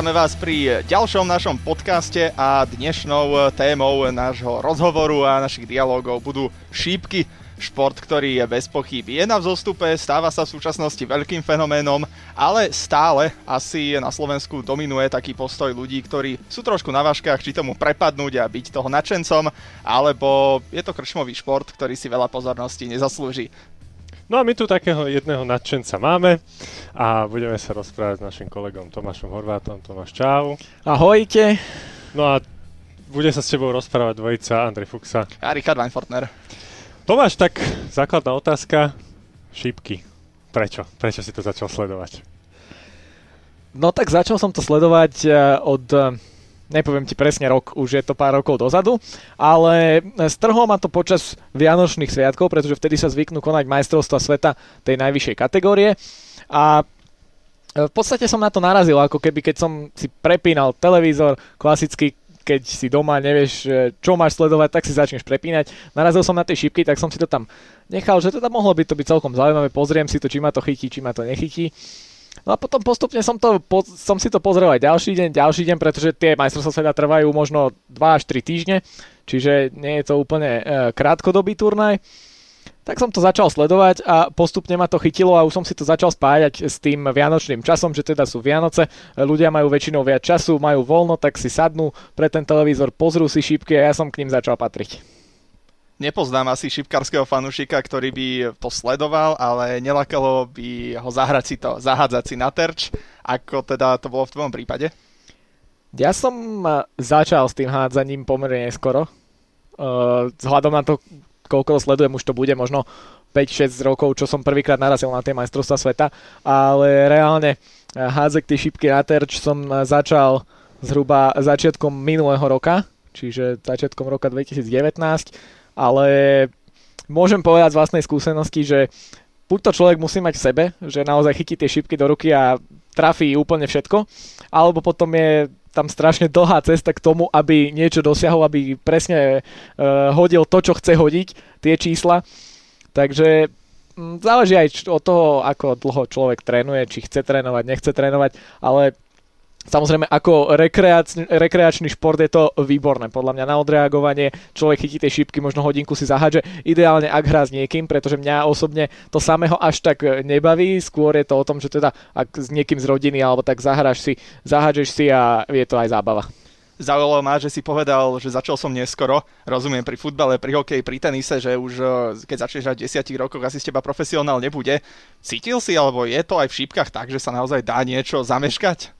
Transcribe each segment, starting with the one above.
Vítame vás pri ďalšom našom podcaste a dnešnou témou nášho rozhovoru a našich dialogov budú šípky šport, ktorý je bez pochyb. Je na vzostupe, stáva sa v súčasnosti veľkým fenoménom, ale stále asi na Slovensku dominuje taký postoj ľudí, ktorí sú trošku na váškach, či tomu prepadnúť a byť toho nadšencom, alebo je to krčmový šport, ktorý si veľa pozornosti nezaslúži. No a my tu takého jedného nadšenca máme a budeme sa rozprávať s našim kolegom Tomášom Horvátom. Tomáš, čau. Ahojte. No a bude sa s tebou rozprávať dvojica Andrej Fuxa. A Richard Weinfortner. Tomáš, tak základná otázka. Šípky. Prečo? Prečo si to začal sledovať? No tak začal som to sledovať eh, od, eh, nepoviem ti presne rok, už je to pár rokov dozadu, ale strhlo ma to počas Vianočných sviatkov, pretože vtedy sa zvyknú konať majstrovstva sveta tej najvyššej kategórie a eh, v podstate som na to narazil, ako keby keď som si prepínal televízor, klasicky keď si doma nevieš, čo máš sledovať, tak si začneš prepínať. Narazil som na tie šipky, tak som si to tam nechal, že teda mohlo by to byť celkom zaujímavé, pozriem si to, či ma to chytí, či ma to nechytí. No a potom postupne som, to, po, som si to pozrel aj ďalší deň, ďalší deň, pretože tie majstrovstvá sveta trvajú možno 2 až 3 týždne, čiže nie je to úplne e, krátkodobý turnaj tak som to začal sledovať a postupne ma to chytilo a už som si to začal spájať s tým vianočným časom, že teda sú Vianoce, ľudia majú väčšinou viac času, majú voľno, tak si sadnú pre ten televízor, pozrú si šípky a ja som k ním začal patriť. Nepoznám asi šipkárskeho fanúšika, ktorý by to sledoval, ale nelakalo by ho zahrať si to, zahádzať si na terč, ako teda to bolo v tvojom prípade? Ja som začal s tým hádzaním pomerne neskoro. Uh, vzhľadom na to, koľko sledujem, už to bude možno 5-6 rokov, čo som prvýkrát narazil na tie majstrovstvá sveta, ale reálne eh, hádzek tie šipky na terč som eh, začal zhruba začiatkom minulého roka, čiže začiatkom roka 2019, ale môžem povedať z vlastnej skúsenosti, že buď to človek musí mať v sebe, že naozaj chytí tie šipky do ruky a trafí úplne všetko, alebo potom je tam strašne dlhá cesta k tomu, aby niečo dosiahol, aby presne uh, hodil to, čo chce hodiť, tie čísla. Takže um, záleží aj od toho, ako dlho človek trénuje, či chce trénovať, nechce trénovať, ale Samozrejme, ako rekreačný, rekreačný šport je to výborné. Podľa mňa na odreagovanie človek chytí tie šípky, možno hodinku si zahádže. Ideálne, ak hrá s niekým, pretože mňa osobne to samého až tak nebaví. Skôr je to o tom, že teda ak s niekým z rodiny alebo tak zahráš si, zahádžeš si a je to aj zábava. Zaujalo ma, že si povedal, že začal som neskoro. Rozumiem, pri futbale, pri hokeji, pri tenise, že už eh, keď začneš hrať v 10 rokoch, asi z teba profesionál nebude. Cítil si, alebo je to aj v šípkach tak, že sa naozaj dá niečo zameškať?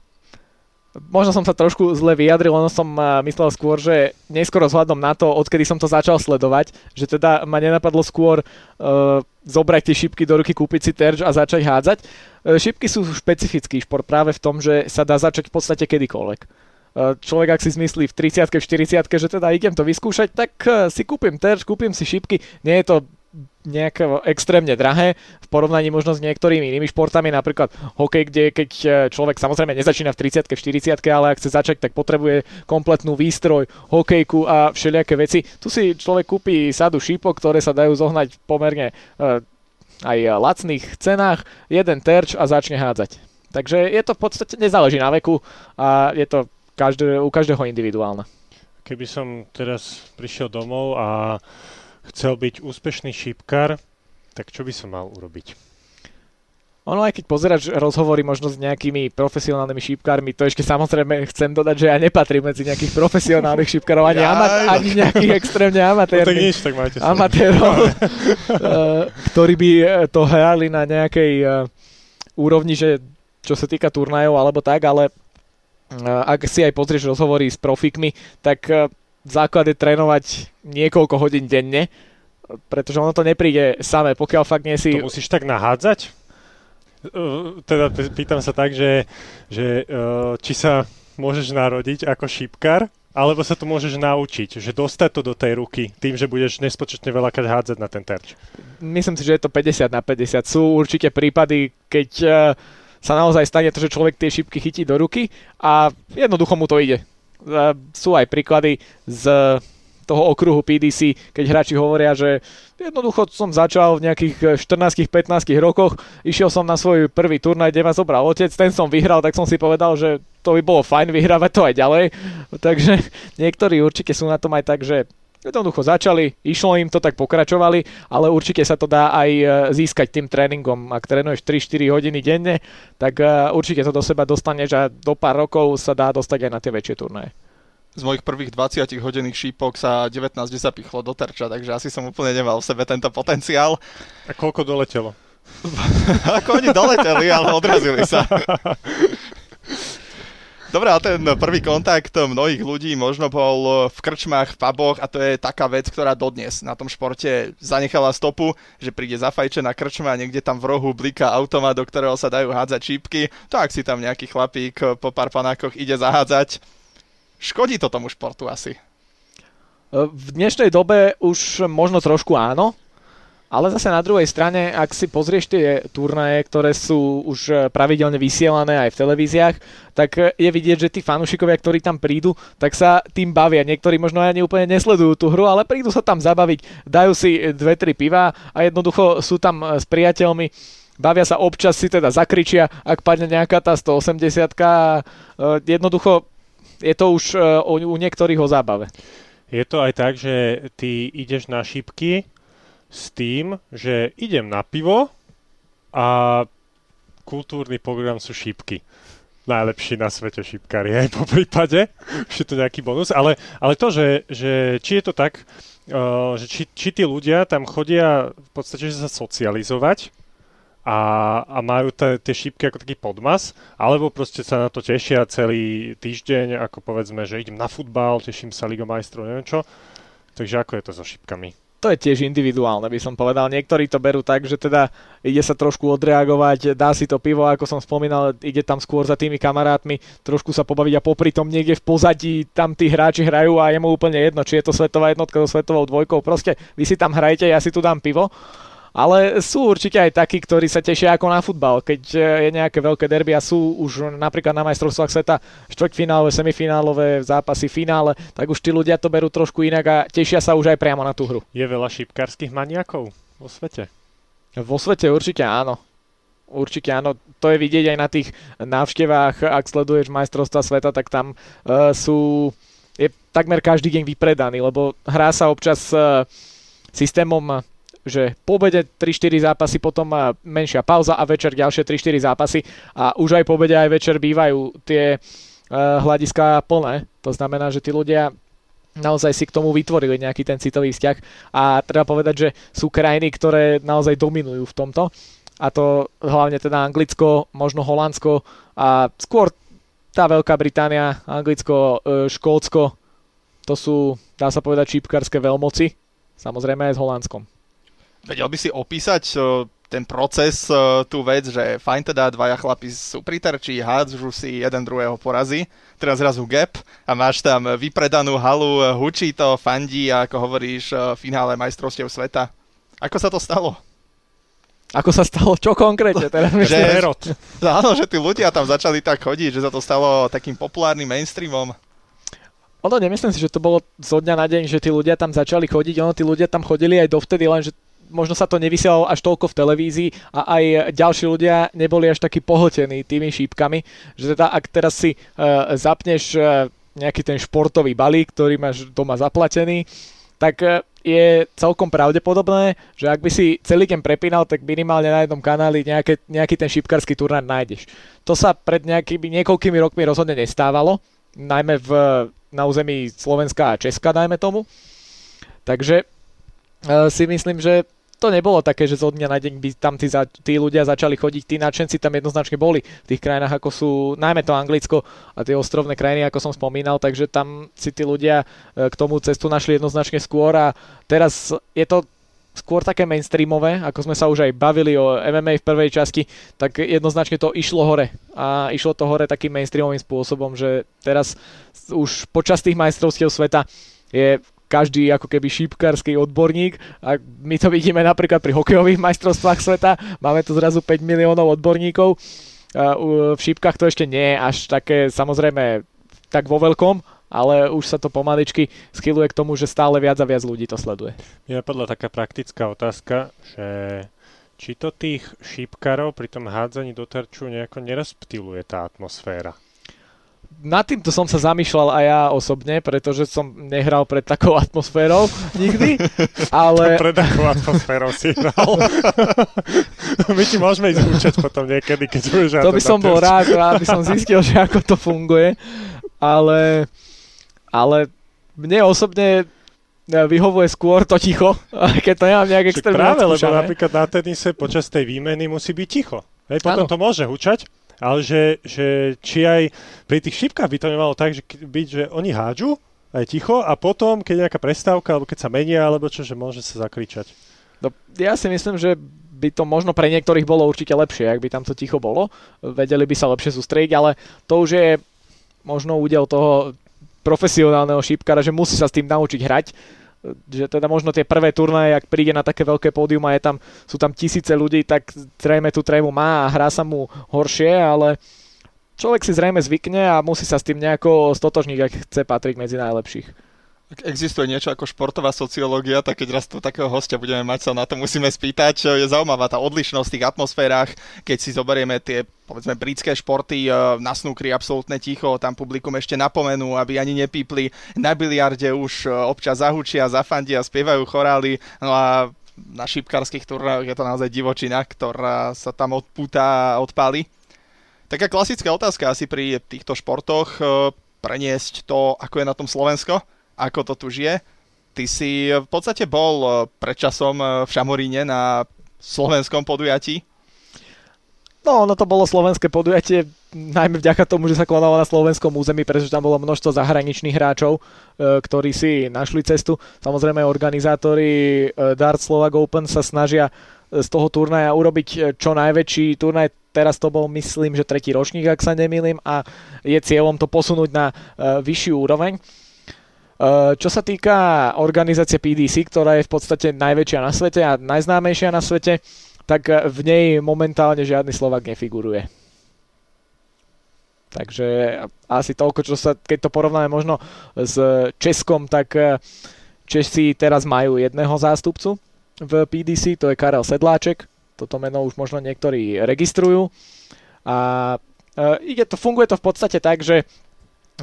Možno som sa trošku zle vyjadril, ono som myslel skôr, že neskoro vzhľadom na to, odkedy som to začal sledovať, že teda ma nenapadlo skôr uh, zobrať tie šipky do ruky, kúpiť si terč a začať hádzať. Uh, šipky sú špecifický šport práve v tom, že sa dá začať v podstate kedykoľvek. Uh, človek, ak si zmyslí v 30 v 40 že teda idem to vyskúšať, tak uh, si kúpim terč, kúpim si šipky. Nie je to nejak extrémne drahé v porovnaní možno s niektorými inými športami, napríklad hokej, kde keď e, človek samozrejme nezačína v 30 v 40 ale ak chce začať, tak potrebuje kompletnú výstroj, hokejku a všelijaké veci. Tu si človek kúpi sadu šípok, ktoré sa dajú zohnať pomerne uh, aj lacných cenách, jeden terč a začne hádzať. Takže je to v podstate, nezáleží na veku a je to každé, u každého individuálne. Keby som teraz prišiel domov a chcel byť úspešný šípkar, tak čo by som mal urobiť? Ono aj keď pozeráš rozhovory možno s nejakými profesionálnymi šípkármi, to ešte samozrejme chcem dodať, že ja nepatrím medzi nejakých profesionálnych šípkarov, ani, ja, ama- ani nejakých extrémne amatérnych. No tak nič, tak máte amatérov, eh, ktorí by eh, to hrali na nejakej uh, úrovni, že čo sa týka turnajov alebo tak, ale ak si aj pozrieš rozhovory s profikmi, tak uh, základ je trénovať niekoľko hodín denne, pretože ono to nepríde samé, pokiaľ fakt nie si... To musíš tak nahádzať? Teda pýtam sa tak, že, že či sa môžeš narodiť ako šípkar, alebo sa to môžeš naučiť, že dostať to do tej ruky tým, že budeš nespočetne veľakrát hádzať na ten terč. Myslím si, že je to 50 na 50. Sú určite prípady, keď sa naozaj stane to, že človek tie šípky chytí do ruky a jednoducho mu to ide sú aj príklady z toho okruhu PDC, keď hráči hovoria, že jednoducho som začal v nejakých 14-15 rokoch, išiel som na svoj prvý turnaj, kde ma zobral otec, ten som vyhral, tak som si povedal, že to by bolo fajn vyhrávať to aj ďalej. Takže niektorí určite sú na tom aj tak, že Jednoducho začali, išlo im to, tak pokračovali, ale určite sa to dá aj e, získať tým tréningom. Ak trénuješ 3-4 hodiny denne, tak e, určite to do seba dostaneš a do pár rokov sa dá dostať aj na tie väčšie turnaje. Z mojich prvých 20 hodinných šípok sa 19 zapichlo do terča, takže asi som úplne nemal v sebe tento potenciál. A koľko doletelo? Ako oni doleteli, ale odrazili sa. Dobre, ale ten prvý kontakt mnohých ľudí možno bol v krčmách, v puboch a to je taká vec, ktorá dodnes na tom športe zanechala stopu, že príde zafajčená krčma a niekde tam v rohu bliká automat, do ktorého sa dajú hádzať čípky. To ak si tam nejaký chlapík po pár panákoch ide zahádzať, škodí to tomu športu asi. V dnešnej dobe už možno trošku áno, ale zase na druhej strane, ak si pozrieš tie turnaje, ktoré sú už e, pravidelne vysielané aj v televíziách, tak e, je vidieť, že tí fanúšikovia, ktorí tam prídu, tak sa tým bavia. Niektorí možno ani úplne nesledujú tú hru, ale prídu sa tam zabaviť, dajú si dve, tri piva a jednoducho sú tam s priateľmi bavia sa občas si teda zakričia, ak padne nejaká tá 180 jednoducho je to už u niektorých o zábave. Je to aj tak, že ty ideš na šipky s tým, že idem na pivo a kultúrny program sú šípky. Najlepší na svete šípkari aj po prípade. Už je to nejaký bonus. Ale, ale to, že, že či je to tak, uh, že či, či tí ľudia tam chodia v podstate sa socializovať a, a majú tie šípky ako taký podmas, alebo proste sa na to tešia celý týždeň, ako povedzme, že idem na futbal, teším sa Liga majstrov, neviem čo. Takže ako je to so šípkami? To je tiež individuálne, by som povedal. Niektorí to berú tak, že teda ide sa trošku odreagovať, dá si to pivo, ako som spomínal, ide tam skôr za tými kamarátmi, trošku sa pobaviť a popri tom niekde v pozadí tam tí hráči hrajú a je mu úplne jedno, či je to svetová jednotka so svetovou dvojkou. Proste vy si tam hrajte, ja si tu dám pivo ale sú určite aj takí, ktorí sa tešia ako na futbal. Keď e, je nejaké veľké derby a sú už napríklad na majstrovstvách sveta štvrťfinálové, semifinálové zápasy, finále, tak už tí ľudia to berú trošku inak a tešia sa už aj priamo na tú hru. Je veľa šípkarských maniakov vo svete? Vo svete určite áno. Určite áno, to je vidieť aj na tých návštevách, ak sleduješ majstrovstva sveta, tak tam uh, sú, je takmer každý deň vypredaný, lebo hrá sa občas uh, systémom že po obede 3-4 zápasy, potom menšia pauza a večer ďalšie 3-4 zápasy. A už aj po obede aj večer bývajú tie uh, hľadiska plné. To znamená, že tí ľudia naozaj si k tomu vytvorili nejaký ten citový vzťah. A treba povedať, že sú krajiny, ktoré naozaj dominujú v tomto. A to hlavne teda Anglicko, možno Holandsko a skôr tá Veľká Británia, Anglicko, e, Škótsko, to sú, dá sa povedať, čípkarské veľmoci, samozrejme aj s Holandskom. Vedel by si opísať ten proces, tú vec, že fajn teda dvaja chlapi sú pri terči, hádžu si jeden druhého porazí, teraz zrazu gap a máš tam vypredanú halu, hučí to, fandí a ako hovoríš v finále majstrovstiev sveta. Ako sa to stalo? Ako sa stalo? Čo konkrétne? Teraz že, áno, že tí ľudia tam začali tak chodiť, že sa to stalo takým populárnym mainstreamom. Ono, nemyslím si, že to bolo zo dňa na deň, že tí ľudia tam začali chodiť. Ono, tí ľudia tam chodili aj dovtedy, len že možno sa to nevysielalo až toľko v televízii a aj ďalší ľudia neboli až takí pohltení tými šípkami, že teda ak teraz si uh, zapneš uh, nejaký ten športový balík, ktorý máš doma zaplatený, tak uh, je celkom pravdepodobné, že ak by si celý deň prepínal, tak minimálne na jednom kanáli nejaké, nejaký ten šípkarský turnaj nájdeš. To sa pred nejakými niekoľkými rokmi rozhodne nestávalo, najmä v, na území Slovenska a Česka, dajme tomu. Takže uh, si myslím, že to nebolo také, že zo dňa na deň by tam tí, za, tí ľudia začali chodiť, tí nadšenci tam jednoznačne boli v tých krajinách, ako sú najmä to Anglicko a tie ostrovné krajiny, ako som spomínal, takže tam si tí ľudia e, k tomu cestu našli jednoznačne skôr a teraz je to skôr také mainstreamové, ako sme sa už aj bavili o MMA v prvej časti, tak jednoznačne to išlo hore. A išlo to hore takým mainstreamovým spôsobom, že teraz už počas tých majstrovstiev sveta je každý ako keby šípkarský odborník a my to vidíme napríklad pri hokejových majstrovstvách sveta, máme tu zrazu 5 miliónov odborníkov, v šípkach to ešte nie je až také samozrejme tak vo veľkom, ale už sa to pomaličky schyluje k tomu, že stále viac a viac ľudí to sleduje. Je podľa taká praktická otázka, že či to tých šípkarov pri tom hádzaní do terču nejako nerozptiluje tá atmosféra? Nad týmto som sa zamýšľal aj ja osobne, pretože som nehral pred takou atmosférou nikdy, ale... pred takou atmosférou si hral. My ti môžeme ísť učať potom niekedy, keď budeš To by som bol rád, aby som zistil, že ako to funguje, ale, ale mne osobne vyhovuje skôr to ticho, keď to nemám nejak extrémne Práve, lebo napríklad na tenise počas tej výmeny musí byť ticho. Hej, potom ano. to môže hučať, ale že, že či aj pri tých šipkách by to nemalo tak, že byť, že oni hádžu aj ticho a potom, keď je nejaká prestávka, alebo keď sa menia, alebo čo, že môže sa zakričať. No, ja si myslím, že by to možno pre niektorých bolo určite lepšie, ak by tam to ticho bolo. Vedeli by sa lepšie sústrediť, ale to už je možno údel toho profesionálneho šípkara, že musí sa s tým naučiť hrať že teda možno tie prvé turnaje, ak príde na také veľké pódium a je tam, sú tam tisíce ľudí, tak zrejme tú trému má a hrá sa mu horšie, ale človek si zrejme zvykne a musí sa s tým nejako stotožniť, ak chce patriť medzi najlepších. Existuje niečo ako športová sociológia, tak keď raz tu takého hostia budeme mať, sa na to musíme spýtať. Je zaujímavá tá odlišnosť v tých atmosférach, keď si zoberieme tie povedzme britské športy, e, na snúkri absolútne ticho, tam publikum ešte napomenú, aby ani nepípli. Na biliarde už e, občas zahučia, zafandia, spievajú chorály, no a na šipkárskych turnajoch je to naozaj divočina, ktorá sa tam odpúta a odpáli. Taká klasická otázka asi pri týchto športoch, e, preniesť to, ako je na tom Slovensko ako to tu žije. Ty si v podstate bol eh, predčasom eh, v Šamoríne na slovenskom podujatí. No, ono to bolo slovenské podujatie, najmä vďaka tomu, že sa konalo na slovenskom území, pretože tam bolo množstvo zahraničných hráčov, eh, ktorí si našli cestu. Samozrejme, organizátori Dart Slovak Open sa snažia z toho turnaja urobiť čo najväčší turnaj. Teraz to bol, myslím, že tretí ročník, ak sa nemýlim, a je cieľom to posunúť na vyššiu úroveň. Eh, čo sa týka organizácie PDC, ktorá je v podstate najväčšia na svete a najznámejšia na svete, tak eh, v nej momentálne žiadny Slovak nefiguruje. Takže asi toľko, čo sa, keď to porovnáme možno s Českom, tak eh, Česi teraz majú jedného zástupcu v PDC, to je Karel Sedláček. Toto meno už možno niektorí registrujú. A ide to, funguje to v podstate tak, že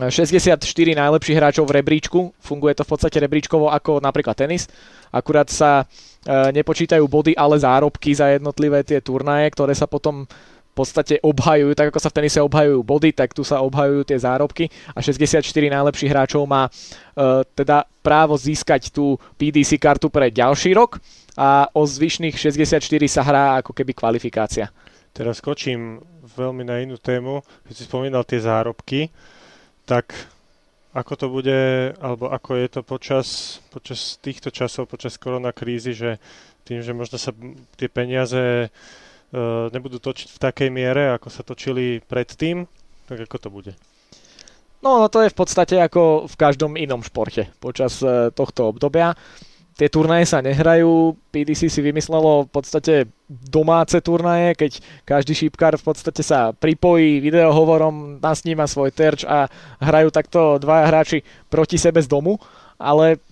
64 najlepších hráčov v rebríčku, funguje to v podstate rebríčkovo ako napríklad tenis, akurát sa e, nepočítajú body, ale zárobky za jednotlivé tie turnaje, ktoré sa potom v podstate obhajujú, tak ako sa v tenise obhajujú body, tak tu sa obhajujú tie zárobky. A 64 najlepších hráčov má e, teda právo získať tú PDC kartu pre ďalší rok. A o zvyšných 64 sa hrá ako keby kvalifikácia. Teraz skočím veľmi na inú tému, keď si spomínal tie zárobky tak ako to bude, alebo ako je to počas, počas týchto časov, počas korona krízy, že tým, že možno sa tie peniaze uh, nebudú točiť v takej miere, ako sa točili predtým, tak ako to bude? No, no to je v podstate ako v každom inom športe počas uh, tohto obdobia tie turnaje sa nehrajú. PDC si vymyslelo v podstate domáce turnaje, keď každý šípkar v podstate sa pripojí videohovorom, nasníma svoj terč a hrajú takto dvaja hráči proti sebe z domu, ale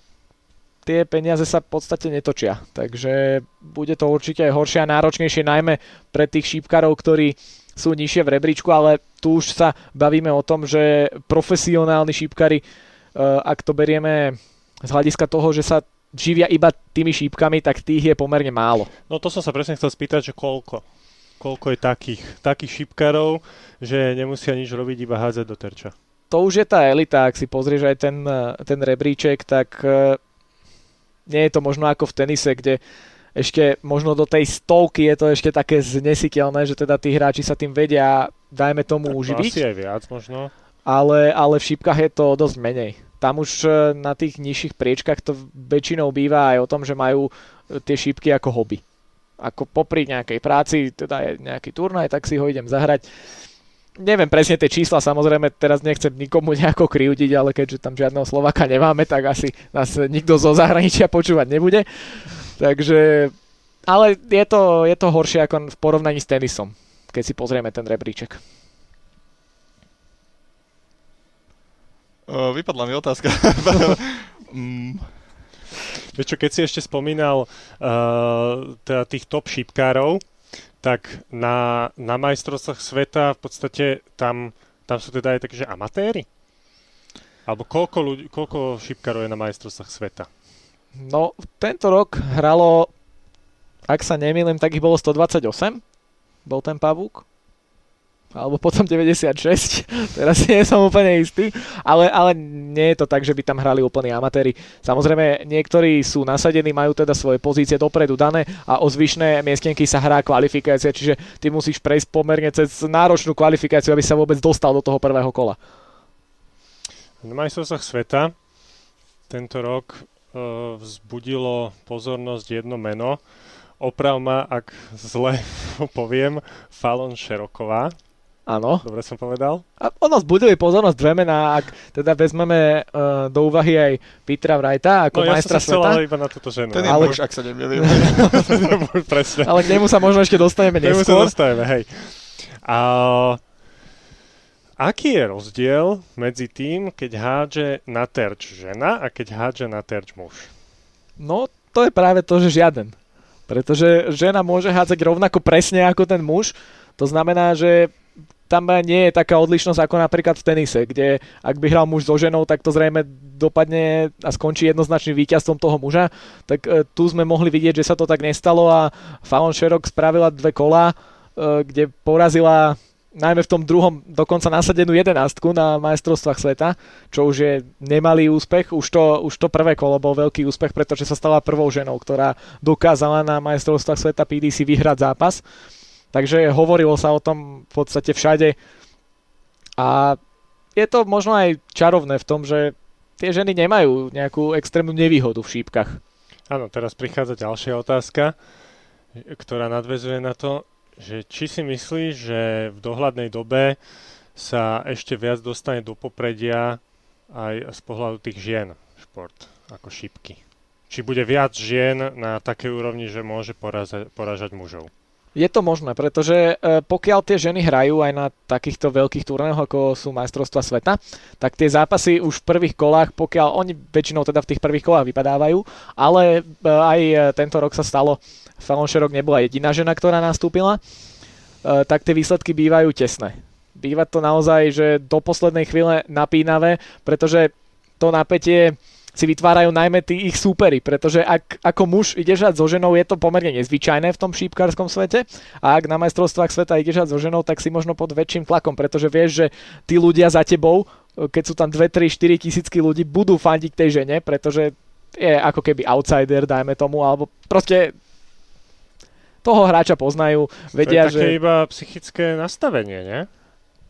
tie peniaze sa v podstate netočia. Takže bude to určite horšie a náročnejšie najmä pre tých šípkarov, ktorí sú nižšie v rebríčku, ale tu už sa bavíme o tom, že profesionálni šípkari, eh, ak to berieme z hľadiska toho, že sa živia iba tými šípkami, tak tých je pomerne málo. No to som sa presne chcel spýtať, že koľko? Koľko je takých, takých šípkarov, že nemusia nič robiť, iba hádzať do terča? To už je tá elita, ak si pozrieš aj ten, ten rebríček, tak e, nie je to možno ako v tenise, kde ešte možno do tej stovky je to ešte také znesiteľné, že teda tí hráči sa tým vedia, dajme tomu, tak uživiť. Asi aj viac možno. Ale, ale v šípkach je to dosť menej tam už e, na tých nižších priečkach to väčšinou býva aj o tom, že majú e, tie šípky ako hobby. Ako popri nejakej práci, teda je nejaký turnaj, tak si ho idem zahrať. Neviem presne tie čísla, samozrejme teraz nechcem nikomu nejako kriudiť, ale keďže tam žiadneho Slovaka nemáme, tak asi nás nikto zo zahraničia počúvať nebude. Takže, ale je to, je to horšie ako v porovnaní s tenisom, keď si pozrieme ten rebríček. Uh, vypadla mi otázka. mm. Vieš čo, keď si ešte spomínal uh, teda tých top šipkárov, tak na, na majstrovstvách sveta v podstate tam, tam sú teda aj také, že amatéri? Alebo koľko, ľudí, koľko šipkárov je na majstrovstvách sveta? No, tento rok hralo, ak sa nemýlim, tak ich bolo 128. Bol ten pavúk alebo potom 96, teraz nie som úplne istý, ale, ale nie je to tak, že by tam hrali úplní amatéri. Samozrejme, niektorí sú nasadení, majú teda svoje pozície dopredu dané a o zvyšné miestenky sa hrá kvalifikácia, čiže ty musíš prejsť pomerne cez náročnú kvalifikáciu, aby sa vôbec dostal do toho prvého kola. Na majstrovstvách sveta tento rok uh, vzbudilo pozornosť jedno meno, oprav ma, ak zle poviem, Falon Šeroková. Áno. Dobre som povedal. A ono zbudili pozornosť dve mená, ak teda vezmeme uh, do úvahy aj Petra Wrighta ako no, majstra ja som sveta. iba na túto ženu. Ten je ale... muž, ak sa nemýlim. Presne. Ale k nemu sa možno ešte dostaneme neskôr. K nemu sa dostaneme, hej. A aký je rozdiel medzi tým, keď hádže na terč žena a keď hádže na terč muž? No, to je práve to, že žiaden. Pretože žena môže hádzať rovnako presne ako ten muž. To znamená, že tam nie je taká odlišnosť ako napríklad v tenise, kde ak by hral muž so ženou, tak to zrejme dopadne a skončí jednoznačným víťazstvom toho muža. Tak e, tu sme mohli vidieť, že sa to tak nestalo a Fallon Sherrock spravila dve kola, e, kde porazila najmä v tom druhom dokonca nasadenú jedenástku na majstrovstvách sveta, čo už je nemalý úspech. Už to, už to prvé kolo bol veľký úspech, pretože sa stala prvou ženou, ktorá dokázala na majstrovstvách sveta PDC vyhrať zápas. Takže hovorilo sa o tom v podstate všade. A je to možno aj čarovné v tom, že tie ženy nemajú nejakú extrémnu nevýhodu v šípkach. Áno, teraz prichádza ďalšia otázka, ktorá nadvezuje na to, že či si myslíš, že v dohľadnej dobe sa ešte viac dostane do popredia aj z pohľadu tých žien šport ako šípky. Či bude viac žien na takej úrovni, že môže poraza- poražať mužov. Je to možné, pretože e, pokiaľ tie ženy hrajú aj na takýchto veľkých turnajoch, ako sú majstrovstva sveta, tak tie zápasy už v prvých kolách, pokiaľ oni väčšinou teda v tých prvých kolách vypadávajú, ale e, aj e, tento rok sa stalo, Fallon Sherrock nebola jediná žena, ktorá nastúpila, tak tie výsledky bývajú tesné. Býva to naozaj, že do poslednej chvíle napínavé, pretože to napätie si vytvárajú najmä tí ich súpery, pretože ak ako muž ideš hrať so ženou, je to pomerne nezvyčajné v tom šípkarskom svete a ak na majstrovstvách sveta ideš hrať so ženou, tak si možno pod väčším tlakom, pretože vieš, že tí ľudia za tebou, keď sú tam 2, 3, 4 tisícky ľudí, budú fandiť tej žene, pretože je ako keby outsider, dajme tomu, alebo proste toho hráča poznajú, vedia, to je také že... iba psychické nastavenie, nie?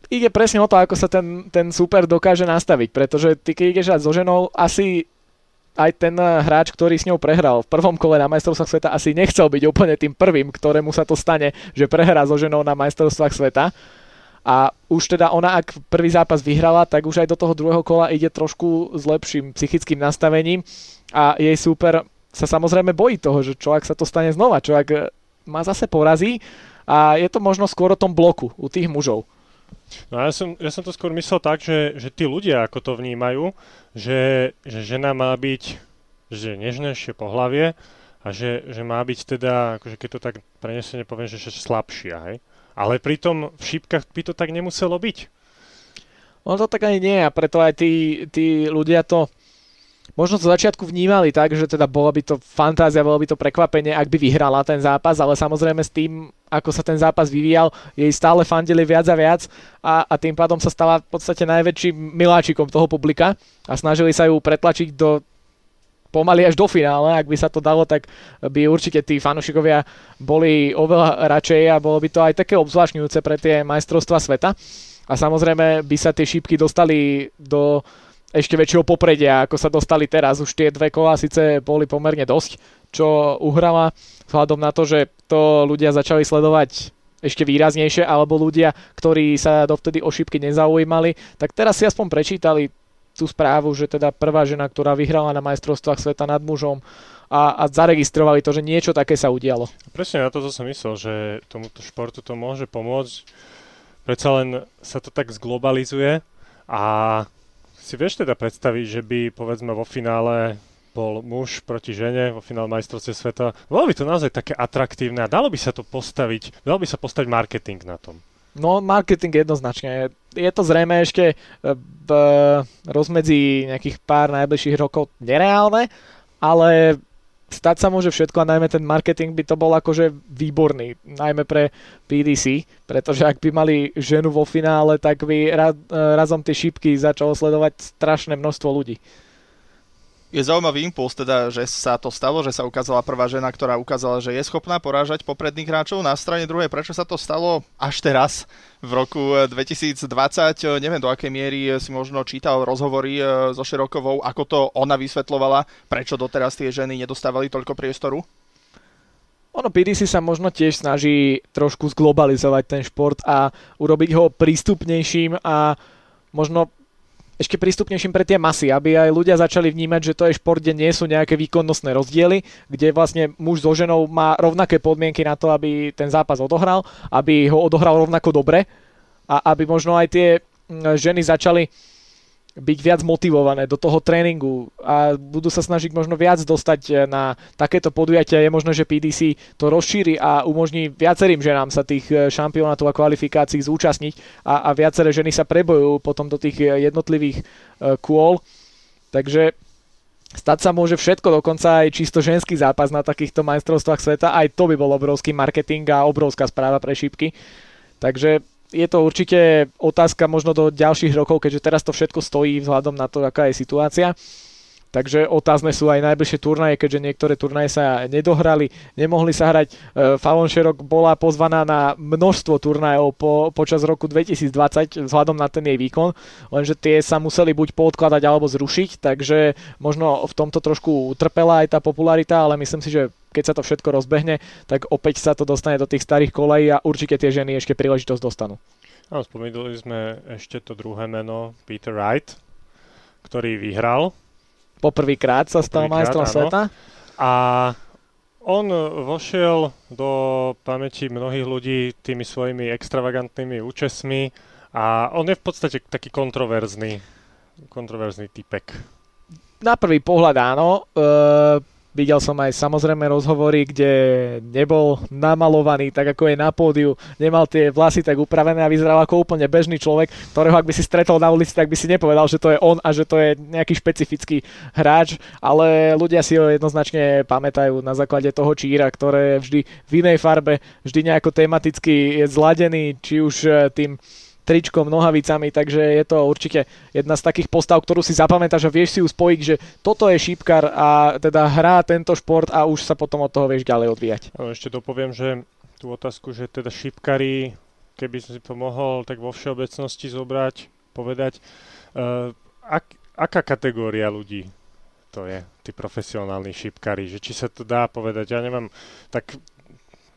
ide presne o to, ako sa ten, ten super dokáže nastaviť, pretože ty keď ideš so ženou, asi aj ten eh, hráč, ktorý s ňou prehral v prvom kole na majstrovstvách sveta, asi nechcel byť úplne tým prvým, ktorému sa to stane, že prehrá so ženou na majstrovstvách sveta. A už teda ona, ak prvý zápas vyhrala, tak už aj do toho druhého kola ide trošku s lepším psychickým nastavením a jej super sa samozrejme bojí toho, že čo ak sa to stane znova, čo ak eh, ma zase porazí a je to možno skôr o tom bloku u tých mužov. No ja som, ja som to skôr myslel tak, že, že tí ľudia ako to vnímajú, že, že žena má byť že nežnejšie pohlavie a že, že má byť teda, akože keď to tak prenesene poviem, že, že slabšia, hej. Ale pritom v šípkach by to tak nemuselo byť. Ono to tak ani nie a preto aj tí, tí ľudia to možno zo začiatku vnímali tak, že teda bola by to fantázia, bolo by to prekvapenie, ak by vyhrala ten zápas, ale samozrejme s tým, ako sa ten zápas vyvíjal, jej stále fandili viac a viac a, a tým pádom sa stala v podstate najväčším miláčikom toho publika a snažili sa ju pretlačiť do pomaly až do finále, ak by sa to dalo, tak by určite tí fanúšikovia boli oveľa radšej a bolo by to aj také obzvlášňujúce pre tie majstrovstva sveta. A samozrejme by sa tie šípky dostali do ešte väčšieho popredia, ako sa dostali teraz. Už tie dve kola síce boli pomerne dosť, čo uhrala, vzhľadom na to, že to ľudia začali sledovať ešte výraznejšie, alebo ľudia, ktorí sa dovtedy o šipky nezaujímali, tak teraz si aspoň prečítali tú správu, že teda prvá žena, ktorá vyhrala na majstrovstvách sveta nad mužom a, a zaregistrovali to, že niečo také sa udialo. Presne na to som myslel, že tomuto športu to môže pomôcť. Predsa len sa to tak zglobalizuje a si vieš teda predstaviť, že by povedzme vo finále bol muž proti žene vo finále majstrovstve sveta. Bolo by to naozaj také atraktívne a dalo by sa to postaviť, dalo by sa postaviť marketing na tom. No, marketing jednoznačne. Je to zrejme ešte e, v rozmedzi nejakých pár najbližších rokov nereálne, ale stať sa môže všetko a najmä ten marketing by to bol akože výborný, najmä pre PDC, pretože ak by mali ženu vo finále, tak by e, razom tie šípky začalo sledovať strašné množstvo ľudí je zaujímavý impuls, teda, že sa to stalo, že sa ukázala prvá žena, ktorá ukázala, že je schopná porážať popredných hráčov. Na strane druhej, prečo sa to stalo až teraz, v roku 2020? Neviem, do akej miery si možno čítal rozhovory eh, so Širokovou, ako to ona vysvetlovala, prečo doteraz tie ženy nedostávali toľko priestoru? Ono PDC sa možno tiež snaží trošku zglobalizovať ten šport a urobiť ho prístupnejším a možno ešte prístupnejším pre tie masy, aby aj ľudia začali vnímať, že to je šport, kde nie sú nejaké výkonnostné rozdiely, kde vlastne muž so ženou má rovnaké podmienky na to, aby ten zápas odohral, aby ho odohral rovnako dobre a aby možno aj tie mm, ženy začali byť viac motivované do toho tréningu a budú sa snažiť možno viac dostať eh, na takéto podujatia. Je možné, že PDC to rozšíri a umožní viacerým ženám sa tých eh, šampionátov a kvalifikácií zúčastniť a, a viaceré ženy sa prebojujú potom do tých eh, jednotlivých kôl. Takže stať sa môže všetko, dokonca aj čisto ženský zápas na takýchto majstrovstvách sveta. Aj to by bol obrovský marketing a obrovská správa pre šípky. Takže je to určite otázka možno do ďalších rokov, keďže teraz to všetko stojí vzhľadom na to, aká je situácia. Takže otázne sú aj najbližšie turnaje, keďže niektoré turnaje sa nedohrali, nemohli sa hrať. E, Fallon Sherrock bola pozvaná na množstvo turnajov po, počas roku 2020 vzhľadom na ten jej výkon, lenže tie sa museli buď poodkladať alebo zrušiť, takže možno v tomto trošku utrpela aj tá popularita, ale myslím si, že keď sa to všetko rozbehne, tak opäť sa to dostane do tých starých kolejí a určite tie ženy ešte príležitosť dostanú. Áno, spomínali sme ešte to druhé meno, Peter Wright, ktorý vyhral Poprvýkrát sa stal majstrom sveta. A on vošiel do pamäti mnohých ľudí tými svojimi extravagantnými účesmi a on je v podstate taký kontroverzný, kontroverzný typek. Na prvý pohľad áno. E, Videl som aj samozrejme rozhovory, kde nebol namalovaný tak ako je na pódiu, nemal tie vlasy tak upravené a vyzeral ako úplne bežný človek, ktorého ak by si stretol na ulici, tak by si nepovedal, že to je on a že to je nejaký špecifický hráč, ale ľudia si ho jednoznačne pamätajú na základe toho číra, ktoré vždy v inej farbe, vždy nejako tematicky je zladený, či už eh, tým tričkom, nohavicami, takže je to určite jedna z takých postav, ktorú si zapamätáš a vieš si ju spojiť, že toto je šípkar a teda hrá tento šport a už sa potom od toho vieš ďalej odvíjať. A ešte dopoviem, že tú otázku, že teda šípkari, keby som si to mohol tak vo všeobecnosti zobrať, povedať, uh, ak, aká kategória ľudí to je, tí profesionálni šípkari, že či sa to dá povedať, ja neviem, tak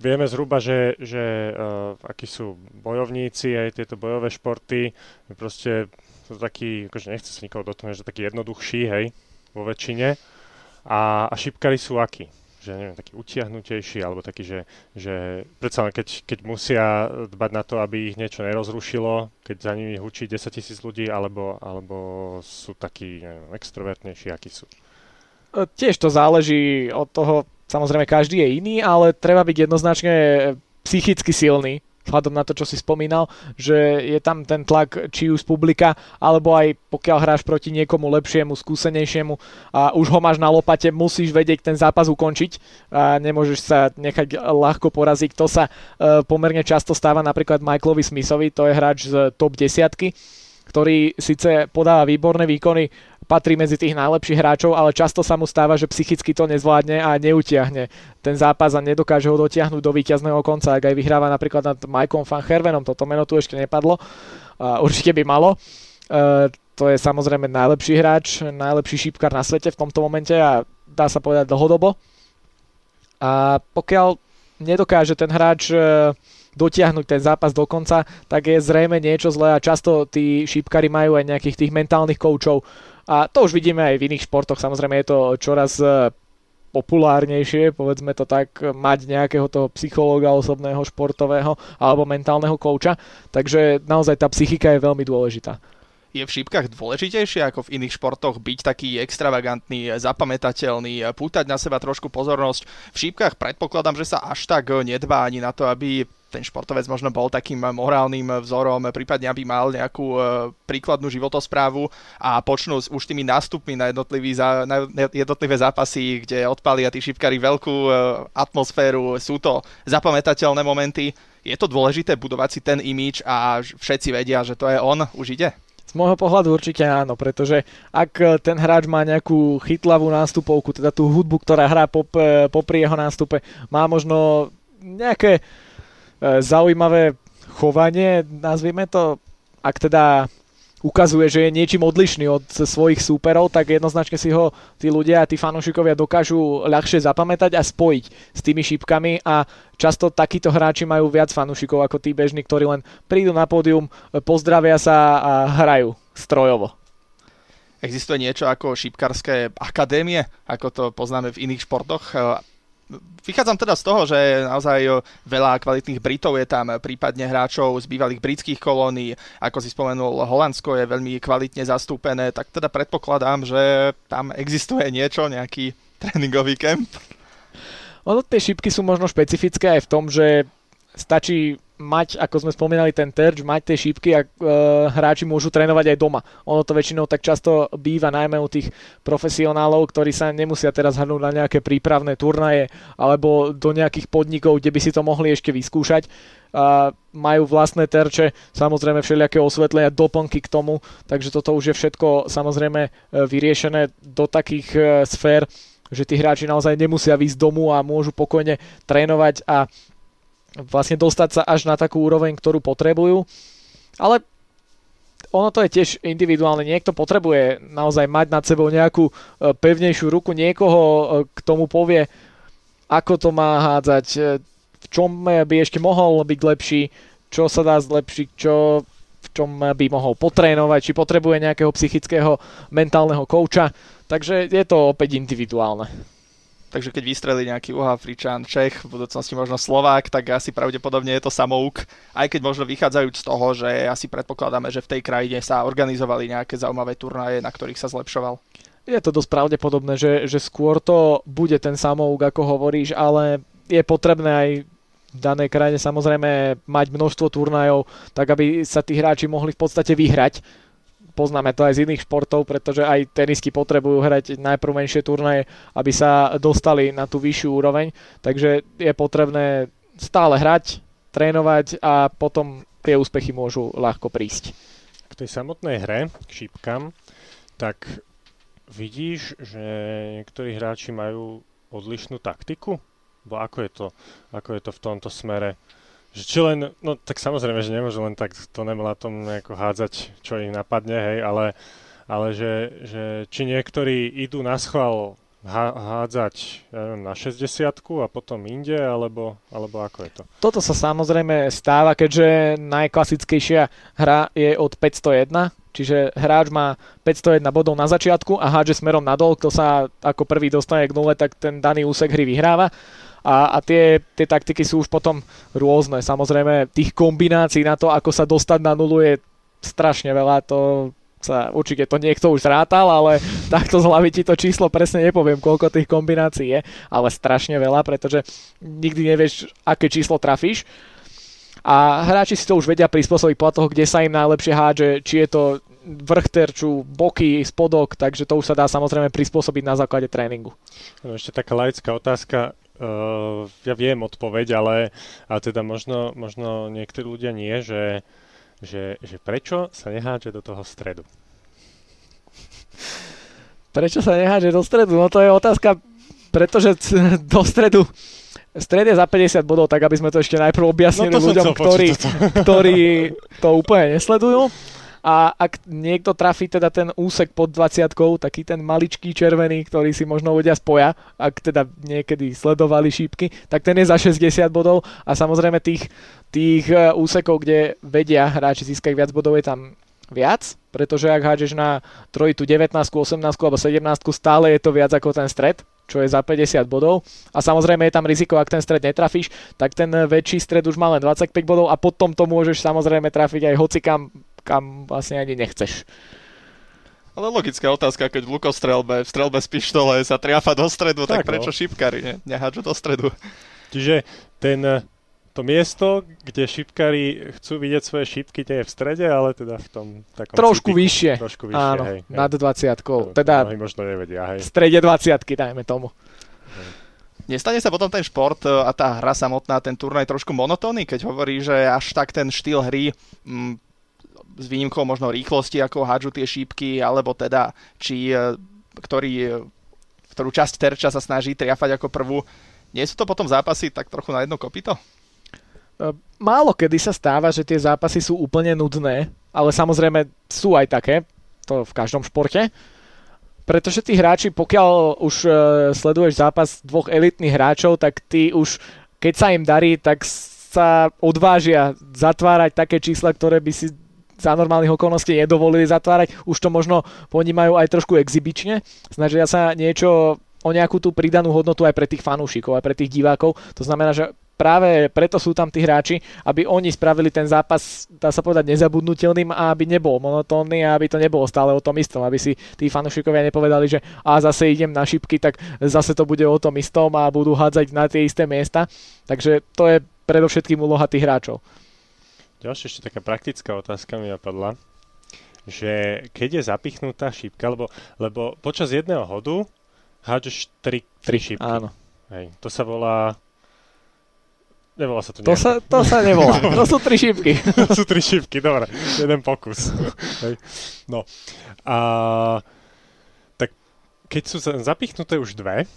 Vieme zhruba, že, že uh, akí sú bojovníci, aj tieto bojové športy, proste sú takí, akože nechce sa nikoho dotknúť, že takí jednoduchší, hej, vo väčšine. A, a šipkari sú akí? Že neviem, takí utiahnutejší, alebo takí, že, že predsa keď, keď musia dbať na to, aby ich niečo nerozrušilo, keď za nimi hučí 10 tisíc ľudí, alebo, alebo sú takí neviem, extrovertnejší, akí sú. Tiež to záleží od toho, Samozrejme, každý je iný, ale treba byť jednoznačne psychicky silný, vzhľadom na to, čo si spomínal, že je tam ten tlak či už z publika, alebo aj pokiaľ hráš proti niekomu lepšiemu, skúsenejšiemu a už ho máš na lopate, musíš vedieť ten zápas ukončiť a nemôžeš sa nechať ľahko poraziť. To sa uh, pomerne často stáva napríklad Michaelovi Smithovi, to je hráč z top desiatky, ktorý síce podáva výborné výkony, patrí medzi tých najlepších hráčov, ale často sa mu stáva, že psychicky to nezvládne a neutiahne ten zápas a nedokáže ho dotiahnuť do víťazného konca. Ak aj vyhráva napríklad nad Mikeom Van Hervenom, toto meno tu ešte nepadlo, uh, určite by malo. Uh, to je samozrejme najlepší hráč, najlepší šípkar na svete v tomto momente a dá sa povedať dlhodobo. A pokiaľ nedokáže ten hráč uh, dotiahnuť ten zápas do konca, tak je zrejme niečo zlé a často tí šípkari majú aj nejakých tých mentálnych koučov. A to už vidíme aj v iných športoch, samozrejme je to čoraz e, populárnejšie, povedzme to tak, mať nejakého toho psychológa osobného, športového alebo mentálneho kouča. Takže naozaj tá psychika je veľmi dôležitá. je v šípkach dôležitejšie ako v iných športoch byť taký extravagantný, zapamätateľný, pútať na seba trošku pozornosť. V šípkach predpokladám, že sa až tak nedbá ani na to, aby ten športovec možno bol takým morálnym vzorom, prípadne aby mal nejakú e, príkladnú životosprávu a počnú už tými nástupmi na, za, na jednotlivé zápasy, kde odpalia tí šipkári veľkú e, atmosféru, sú to zapamätateľné momenty. Je to dôležité budovať si ten imič a všetci vedia, že to je on, už ide? Z môjho pohľadu určite áno, pretože ak ten hráč má nejakú chytlavú nástupovku, teda tú hudbu, ktorá hrá pop, e, popri jeho nástupe, má možno nejaké E, zaujímavé chovanie, nazvieme to, ak teda ukazuje, že je niečím odlišný od svojich súperov, tak jednoznačne si ho tí ľudia tí fanúšikovia dokážu ľahšie zapamätať a spojiť s tými šípkami a často takíto hráči majú viac fanúšikov ako tí bežní, ktorí len prídu na pódium, pozdravia sa a hrajú strojovo. Existuje niečo ako šípkarské akadémie, ako to poznáme v iných športoch? Vychádzam teda z toho, že naozaj veľa kvalitných Britov je tam, prípadne hráčov z bývalých britských kolónií, ako si spomenul, Holandsko je veľmi kvalitne zastúpené, tak teda predpokladám, že tam existuje niečo, nejaký tréningový kemp. Ono tie šipky sú možno špecifické aj v tom, že stačí mať, ako sme spomínali, ten terč, mať tie šípky a e, hráči môžu trénovať aj doma. Ono to väčšinou tak často býva najmä u tých profesionálov, ktorí sa nemusia teraz hrnúť na nejaké prípravné turnaje alebo do nejakých podnikov, kde by si to mohli ešte vyskúšať. A majú vlastné terče, samozrejme všelijaké osvetlenia, doplnky k tomu, takže toto už je všetko samozrejme e, vyriešené do takých e, sfér, že tí hráči naozaj nemusia výjsť domu a môžu pokojne trénovať a vlastne dostať sa až na takú úroveň, ktorú potrebujú. Ale ono to je tiež individuálne. Niekto potrebuje naozaj mať nad sebou nejakú e, pevnejšiu ruku, niekoho e, k tomu povie, ako to má hádzať, e, v čom by ešte mohol byť lepší, čo sa dá zlepšiť, čo, v čom by mohol potrénovať, či potrebuje nejakého psychického mentálneho kouča. Takže je to opäť individuálne. Takže keď vystrelí nejaký Uhafričan, Čech, v budúcnosti možno Slovák, tak asi pravdepodobne je to samouk. Aj keď možno vychádzajúc z toho, že asi predpokladáme, že v tej krajine sa organizovali nejaké zaujímavé turnaje, na ktorých sa zlepšoval. Je to dosť pravdepodobné, že, že skôr to bude ten samouk, ako hovoríš, ale je potrebné aj v danej krajine samozrejme mať množstvo turnajov, tak aby sa tí hráči mohli v podstate vyhrať poznáme to aj z iných športov, pretože aj tenisky potrebujú hrať najprv menšie turnaje, aby sa dostali na tú vyššiu úroveň. Takže je potrebné stále hrať, trénovať a potom tie úspechy môžu ľahko prísť. K tej samotnej hre, k šípkam, tak vidíš, že niektorí hráči majú odlišnú taktiku? Bo ako je to, ako je to v tomto smere? Že či len, no tak samozrejme, že nemôžu len tak to tom nejako hádzať, čo ich napadne, hej, ale, ale že, že či niektorí idú na schvál hádzať ja neviem, na 60 a potom inde, alebo, alebo ako je to? Toto sa samozrejme stáva, keďže najklasickejšia hra je od 501, čiže hráč má 501 bodov na začiatku a hádže smerom nadol, kto sa ako prvý dostane k nule, tak ten daný úsek hry vyhráva a, a tie, tie taktiky sú už potom rôzne. Samozrejme, tých kombinácií na to, ako sa dostať na nulu je strašne veľa, to sa určite to niekto už zrátal, ale takto z hlavy ti to číslo presne nepoviem, koľko tých kombinácií je, ale strašne veľa, pretože nikdy nevieš, aké číslo trafíš. A hráči si to už vedia prispôsobiť podľa toho, kde sa im najlepšie hádže, či je to vrch terču, boky, spodok, takže to už sa dá samozrejme prispôsobiť na základe tréningu. No, ešte taká laická otázka. Uh, ja viem odpoveď, ale, ale teda možno, možno niektorí ľudia nie, že, že, že prečo sa nehádže do toho stredu? Prečo sa nehádže do stredu? No to je otázka, pretože do stredu Stred je za 50 bodov, tak aby sme to ešte najprv objasnili no ľuďom, ktorí, ktorí to úplne nesledujú a ak niekto trafí teda ten úsek pod 20 taký ten maličký červený, ktorý si možno ľudia spoja, ak teda niekedy sledovali šípky, tak ten je za 60 bodov a samozrejme tých, tých e, úsekov, kde vedia hráči získať viac bodov je tam viac, pretože ak hádžeš na trojitu 19, 18 alebo 17, stále je to viac ako ten stred, čo je za 50 bodov. A samozrejme je tam riziko, ak ten stred netrafíš, tak ten väčší stred už má len 25 bodov a potom to môžeš samozrejme trafiť aj hocikam, kam vlastne ani nechceš. Ale logická otázka, keď v lukostrelbe, v strelbe z pištole sa triafa do stredu, tak, tak Tak, prečo no. šipkári ne? nehádžu do stredu? Čiže ten, to miesto, kde šipkári chcú vidieť svoje šipky, nie je v strede, ale teda v tom takom Trošku cítiku. vyššie. Trošku vyššie, Áno, hej. hej. nad 20 To teda možno nevedia, v hej. strede 20 dajme tomu. Nestane sa potom ten šport e, a tá hra samotná, ten turnaj trošku monotónny, keď hovorí, že až tak ten štýl hry mm, s výnimkou možno rýchlosti, ako hádžu tie šípky, alebo teda či e, ktorý, e, ktorú časť terča sa snaží triafať ako prvú. Nie sú to potom zápasy tak trochu na jedno kopito? E, Málo kedy sa stáva, že tie zápasy sú úplne nudné, ale samozrejme sú aj také, to v každom športe. Pretože tí hráči, pokiaľ už sleduješ zápas dvoch elitných hráčov, tak tí už, keď sa im darí, tak sa odvážia zatvárať také čísla, ktoré by si za normálnych okolností nedovolili zatvárať. Už to možno ponímajú aj trošku exibične. Snažia sa niečo o nejakú tú pridanú hodnotu aj pre tých fanúšikov, aj pre tých divákov. To znamená, že práve preto sú tam tí hráči, aby oni spravili ten zápas, dá sa povedať, nezabudnutelným a aby nebol monotónny a aby to nebolo stále o tom istom, aby si tí fanúšikovia nepovedali, že a zase idem na šipky, tak zase to bude o tom istom a budú hádzať na tie isté miesta. Takže to je predovšetkým úloha tých hráčov. Ďalšia ešte taká praktická otázka mi napadla, že keď je zapichnutá šípka, lebo, lebo počas jedného hodu hádžeš tri, tri šípky. Áno. Hej, to sa volá... Nevolá sa to To nejako. sa, to sa nevolá. To sú tri šipky. to sú tri šípky, dobre. Jeden pokus. Hej. No. A tak keď sú za- zapichnuté už dve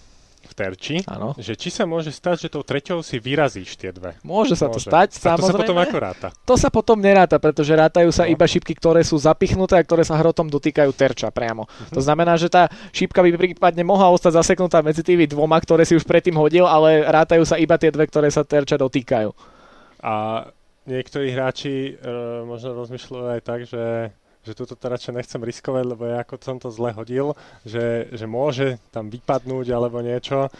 v terči, Áno. že či sa môže stať, že tou treťou si vyrazíš tie dve. Môže sa to Môže. stať, A to sa potom ako ráta. To sa potom neráta, pretože rátajú sa No. iba šipky, ktoré sú zapichnuté a ktoré sa hrotom dotýkajú terča priamo. Mhm. To znamená, že tá šípka by prípadne mohla ostať zaseknutá medzi tými dvoma, ktoré si už predtým hodil, ale rátajú sa iba tie dve, ktoré sa terča dotýkajú. A niektorí hráči e, možno rozmýšľajú aj tak, že že túto to radšej nechcem riskovať, lebo ja ako som to zle hodil, že, že môže tam vypadnúť alebo niečo.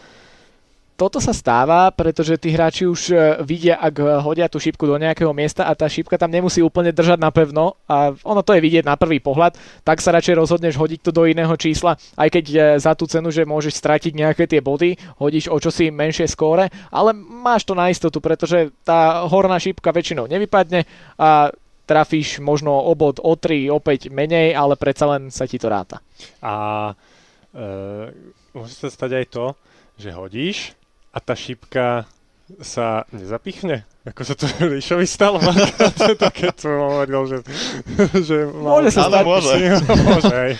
Toto sa stáva, pretože tí hráči už e, vidia, ak hodia tú šipku do nejakého miesta a tá šipka tam nemusí úplne držať napevno a ono to je vidieť na prvý pohľad, tak sa radšej rozhodneš hodiť to do iného čísla, aj keď e, za tú cenu, že môžeš stratiť nejaké tie body, hodíš o čosi menšie skóre, ale máš to na istotu, pretože tá horná šipka väčšinou nevypadne a trafíš možno o bod, o 3, o 5 menej, ale predsa len sa ti to ráta. A e, môže sa stať aj to, že hodíš a tá šípka sa nezapichne. Ako sa to Ríšovi stalo? to keď som hovoril, že, že mal... Môže sa stať. môže. môže, hej.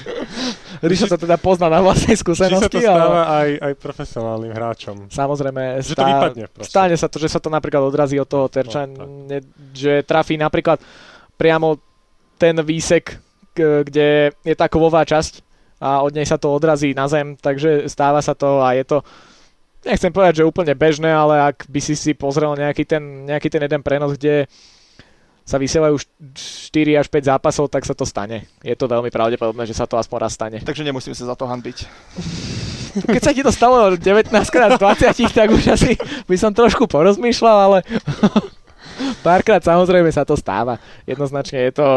Ríšo to teda pozná na vlastnej Či sa to skúsenosti, ale... stáva aj, aj profesionálnym hráčom. Samozrejme, Že to vypadne proste. stane sa to, že sa to napríklad odrazí od toho terča, No, tak. ne, že trafí napríklad priamo ten výsek, kde je tá kovová časť a od nej sa to odrazí na zem, takže stáva sa to a je to nechcem povedať, že úplne bežné, ale ak by si si pozrel nejaký ten, nejaký ten jeden prenos, kde sa vysielajú 4 až 5 zápasov, tak sa to stane. Je to veľmi pravdepodobné, že sa to aspoň raz stane. Takže nemusím sa za to hanbiť. Keď sa ti to stalo 19 krát z 20, tak už asi by som trošku porozmýšľal, ale párkrát samozrejme sa to stáva. Jednoznačne je to,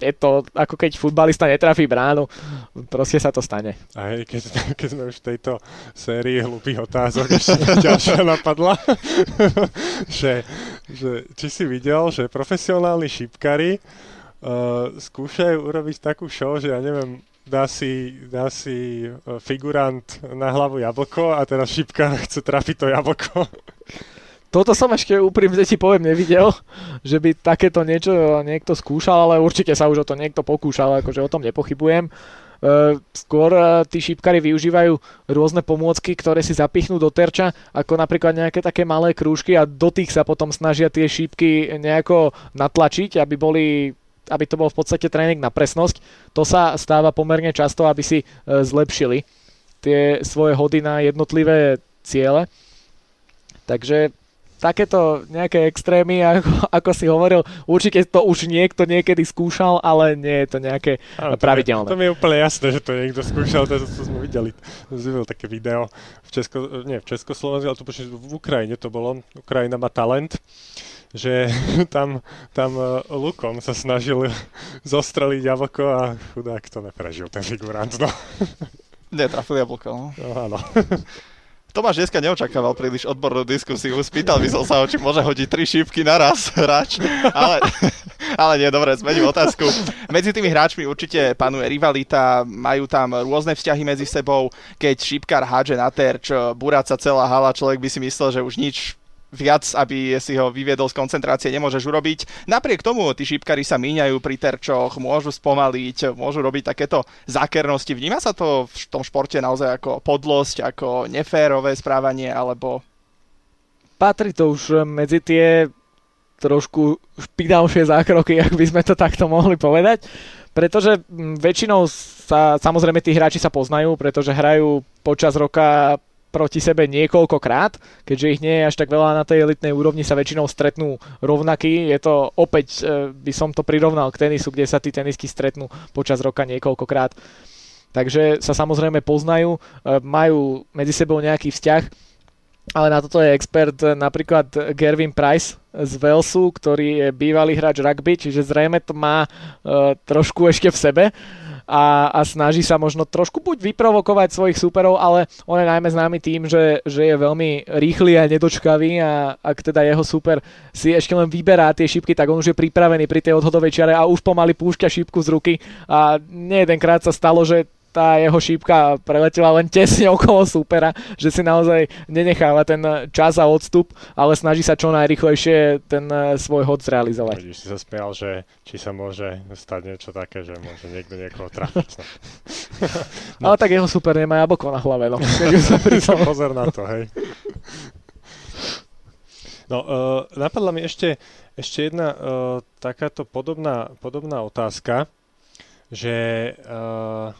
je to ako keď futbalista netrafí bránu, proste sa to stane. A keď, keď sme už v tejto sérii hlupých otázok, ešte ďalšia napadla, že, že či si videl, že profesionálni šipkári uh, skúšajú urobiť takú show, že ja neviem, dá si, dá si uh, figurant na hlavu jablko a teraz šipkár chce trafiť to jablko. Toto som ešte úprimne ti poviem nevidel, že by takéto niečo niekto skúšal, ale určite sa už o to niekto pokúšal, akože o tom nepochybujem. Uh, skôr uh, tí šípkari využívajú rôzne pomôcky, ktoré si zapichnú do terča, ako napríklad nejaké také malé krúžky a do tých sa potom snažia tie šípky nejako natlačiť, aby boli aby to bol v podstate tréning na presnosť. To sa stáva pomerne často, aby si uh, zlepšili tie svoje hody na jednotlivé ciele. Takže takéto nejaké extrémy, ako, ako si hovoril, určite to už niekto niekedy skúšal, ale nie je to nejaké Áno, pravidelné. To, to mi je úplne jasné, že to niekto skúšal, to, to sme videli. Zvidel také video v, Česko, nie, v Československu, ale to v Ukrajine to bolo. Ukrajina má talent že tam, tam uh, lukom sa snažil zostreliť jablko a chudák to neprežil, ten figurant, no. Netrafil jablko, no. no áno. Tomáš dneska neočakával príliš odbornú diskusiu. Spýtal by som sa či môže hodiť tri šípky naraz hráč. Ale, ale nie, dobre, zmením otázku. Medzi tými hráčmi určite panuje rivalita, majú tam rôzne vzťahy medzi sebou. Keď šípkar hádže na terč, buráca celá hala, človek by si myslel, že už nič viac, aby si ho vyviedol z koncentrácie, nemôžeš urobiť. Napriek tomu tí šípkari sa míňajú pri terčoch, môžu spomaliť, môžu robiť takéto zákernosti. Vníma sa to v tom športe naozaj ako podlosť, ako neférové správanie, alebo... Patrí to už medzi tie trošku špinavšie zákroky, ak by sme to takto mohli povedať. Pretože väčšinou sa, samozrejme tí hráči sa poznajú, pretože hrajú počas roka proti sebe niekoľkokrát, keďže ich nie je až tak veľa na tej elitnej úrovni, sa väčšinou stretnú rovnakí. Je to opäť, e, by som to prirovnal k tenisu, kde sa tí tenisky stretnú počas roka niekoľkokrát. Takže sa samozrejme poznajú, e, majú medzi sebou nejaký vzťah, ale na toto je expert napríklad Gervin Price z Walesu, ktorý je bývalý hráč rugby, čiže zrejme to má uh, trošku ešte v sebe a, a snaží sa možno trošku buď vyprovokovať svojich superov, ale on je najmä známy tým, že, že je veľmi rýchly a nedočkavý a ak teda jeho super si ešte len vyberá tie šipky, tak on už je pripravený pri tej odhodovej čiare a už pomaly púšťa šipku z ruky. A nie jedenkrát sa stalo, že tá jeho šípka preletela len tesne okolo supera, že si naozaj nenecháva ten čas a odstup, ale snaží sa čo najrychlejšie ten eh, svoj hod zrealizovať. Vidíš, si sa smial, že či sa môže stať niečo také, že môže niekto niekoho trafiť. No. Ale tak jeho super nemá jablko na hlave, no. Pozor na to, hej. No, uh, napadla mi ešte, ešte jedna uh, takáto podobná, podobná otázka, že uh,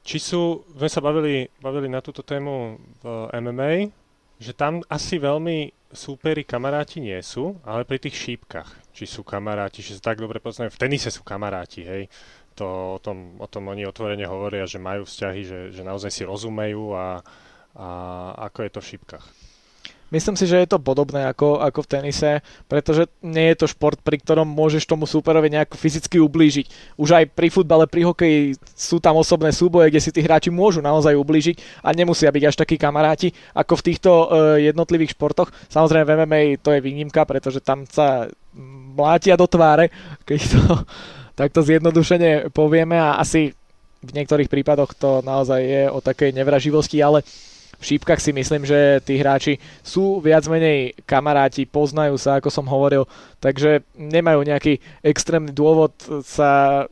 či sú, sme sa bavili, bavili na túto tému v MMA, že tam asi veľmi súperi kamaráti nie sú, ale pri tých šípkach, či sú kamaráti, že sa tak dobre poznajú. V tenise sú kamaráti, hej. To, o, tom, o tom oni otvorene hovoria, že majú vzťahy, že, že naozaj si rozumejú a, a ako je to v šípkach. Myslím si, že je to podobné ako, ako v tenise, pretože nie je to šport, pri ktorom môžeš tomu súperovi nejako fyzicky ublížiť. Už aj pri futbale, pri hokeji sú tam osobné súboje, kde si tí hráči môžu naozaj ublížiť a nemusia byť až takí kamaráti ako v týchto uh, jednotlivých športoch. Samozrejme v MMA to je výnimka, pretože tam sa mlátia do tváre, keď to takto zjednodušene povieme a asi v niektorých prípadoch to naozaj je o takej nevraživosti, ale v šípkach si myslím, že tí hráči sú viac menej kamaráti, poznajú sa, ako som hovoril, takže nemajú nejaký extrémny dôvod sa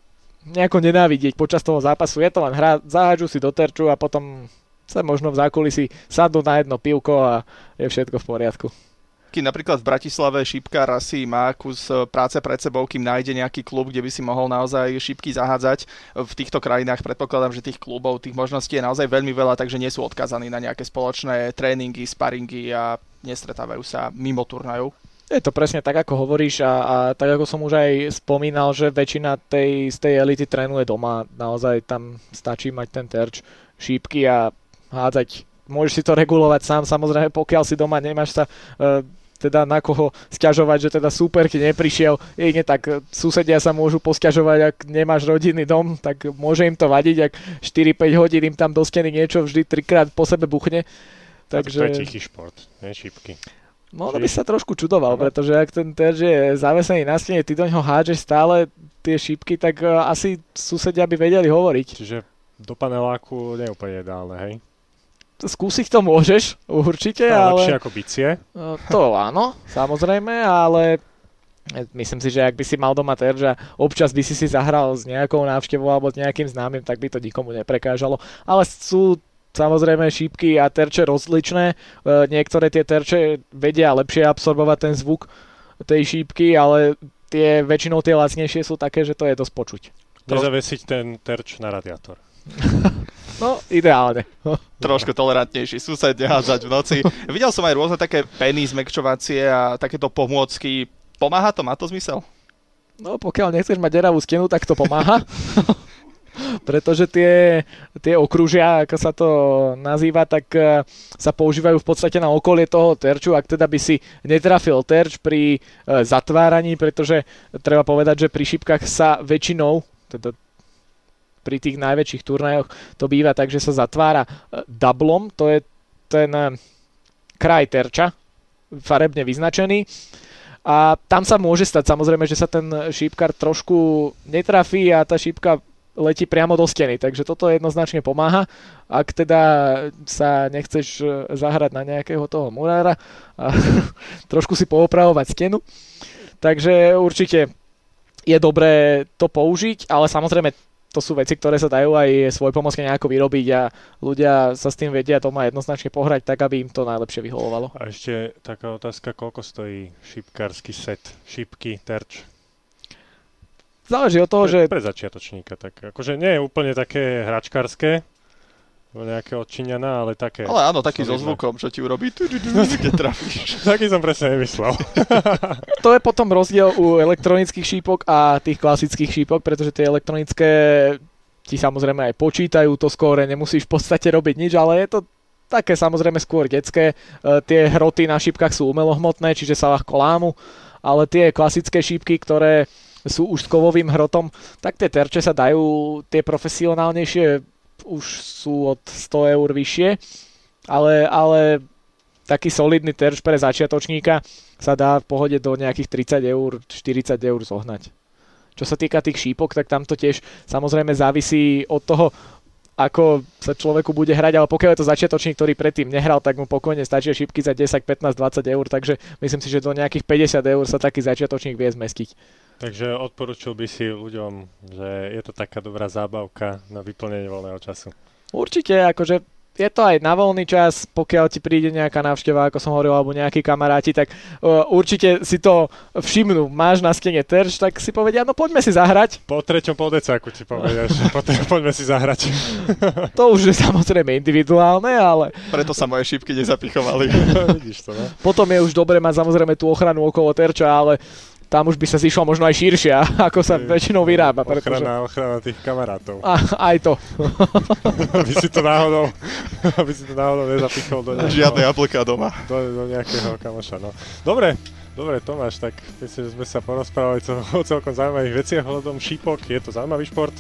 nejako nenávidieť počas toho zápasu. Je to len hra, zahádžu si do terču a potom sa možno v zákulisí sadnú na jedno pivko a je všetko v poriadku keď napríklad v Bratislave šípkar asi má kus e, práce pred sebou, kým nájde nejaký klub, kde by si mohol naozaj šípky zahádzať. V týchto krajinách predpokladám, že tých klubov, tých možností je naozaj veľmi veľa, takže nie sú odkazaní na nejaké spoločné tréningy, sparingy a nestretávajú sa mimo turnajov. Je to presne tak, ako hovoríš a, a tak, ako som už aj spomínal, že väčšina tej, z tej elity trénuje doma. Naozaj tam stačí mať ten terč, šípky a hádzať môžeš si to regulovať sám, samozrejme, pokiaľ si doma nemáš sa uh, teda na koho sťažovať, že teda super, keď neprišiel. Jedine tak susedia sa môžu posťažovať, ak nemáš rodinný dom, tak môže im to vadiť, ak 4-5 hodín im tam do steny niečo vždy trikrát po sebe buchne. Takže... To je tichý šport, nie šípky. No, no by sa trošku čudoval, pretože ak ten terč je zavesený na stene, ty do ňoho hádžeš stále tie šípky, tak uh, asi susedia by vedeli hovoriť. Čiže do paneláku nie je úplne ideálne, hej? Skúsiť to môžeš, určite, no, ale... Lepšie ako bicie. No, to áno, samozrejme, ale myslím si, že ak by si mal doma terč a občas by si si zahral s nejakou návštevou alebo s nejakým známym, tak by to nikomu neprekážalo. Ale sú samozrejme šípky a terče rozličné. E, niektoré tie terče vedia lepšie absorbovať ten zvuk tej šípky, ale tie väčšinou tie lacnejšie sú také, že to je dosť počuť. Nezavesiť ten terč na radiátor. No, ideálne. Trošku tolerantnejší sused, nehádzať v noci. Videl som aj rôzne také peny zmekčovacie a takéto pomôcky. Pomáha to? Má to zmysel? No, pokiaľ nechceš mať deravú stenu, tak to pomáha. pretože tie, tie okružia, ako sa to nazýva, tak e, sa používajú v podstate na okolie toho terču, ak teda by si netrafil terč pri e, zatváraní, pretože treba povedať, že pri šipkách sa väčšinou, teda pri tých najväčších turnajoch to býva tak, že sa zatvára e, dublom, to je ten kraj terča, farebne vyznačený. A tam sa môže stať samozrejme, že sa ten šípkar trošku netrafí a tá šípka letí priamo do steny, takže toto jednoznačne pomáha. Ak teda sa nechceš e, zahrať na nejakého toho murára a trošku si poopravovať stenu, takže určite je dobré to použiť, ale samozrejme to sú veci, ktoré sa dajú aj svoj pomocne nejako vyrobiť a ľudia sa s tým vedia to má jednoznačne pohrať tak, aby im to najlepšie vyhovovalo. A ešte taká otázka, koľko stojí šipkársky set, šipky, terč? Záleží od toho, pre, že... Pre začiatočníka, tak akože nie je úplne také hračkárske, nejaké odčiňaná, ale také... Ale áno, taký so zvukom, čo ti urobí, keď trafíš. taký som presne nemyslel. to je potom rozdiel u elektronických šípok a tých klasických šípok, pretože tie elektronické ti samozrejme aj počítajú to skóre, nemusíš v podstate robiť nič, ale je to také samozrejme skôr detské. E, tie hroty na šípkach sú umelohmotné, čiže sa ľahko lámu, ale tie klasické šípky, ktoré sú už s kovovým hrotom, tak tie terče sa dajú, tie profesionálnejšie už sú od 100 eur vyššie, ale, ale taký solidný terč pre začiatočníka sa dá v pohode do nejakých 30 eur, 40 eur zohnať. Čo sa týka tých šípok, tak tam to tiež samozrejme závisí od toho, ako sa človeku bude hrať, ale pokiaľ je to začiatočník, ktorý predtým nehral, tak mu pokojne stačia šipky za 10, 15, 20 eur, takže myslím si, že do nejakých 50 eur sa taký začiatočník vie zmestiť. Takže odporučil by si ľuďom, že je to taká dobrá zábavka na vyplnenie voľného času. Určite, akože je to aj na voľný čas, pokiaľ ti príde nejaká návšteva, ako som hovoril, alebo nejakí kamaráti, tak uh, určite si to všimnú. Máš na stene terč, tak si povedia, no poďme si zahrať. Po treťom poldecáku ti povedia, že po poďme si zahrať. to už je samozrejme individuálne, ale... Preto sa moje šípky nezapichovali. Vidíš to, no? Potom je už dobre mať samozrejme tú ochranu okolo terča, ale tam už by sa zišlo možno aj širšie, ako sa väčšinou vyrába. Pretože... Ochrana, ochrana tých kamarátov. A, aj to. aby si to náhodou, aby si to náhodou nezapichol do nejakého... Žiadne jablka doma. Do, do nejakého kamoša, no. Dobre, dobre Tomáš, tak myslím, že sme sa porozprávali o celkom zaujímavých veciach ohľadom šípok. Je to zaujímavý šport.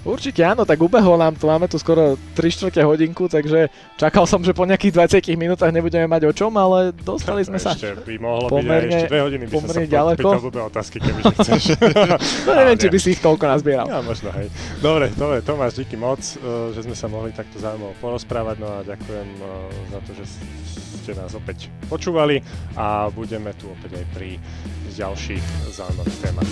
Určite áno, tak ubehol nám to, máme tu skoro 3 čtvrte hodinku, takže čakal som, že po nejakých 20 minútach nebudeme mať o čom, ale dostali sme sa ešte by mohlo pomerne, byť aj ešte 2 hodiny by pomerne sa ďaleko. pýtal otázky, keby chceš. no neviem, či by si ich toľko nazbieral. Ja, možno, hej. Dobre, dobre, Tomáš, díky moc, eh, že sme sa mohli takto zaujímavo porozprávať, no a ďakujem eh, za to, že ste nás opäť počúvali a budeme tu opäť aj pri ďalších zaujímavých témach.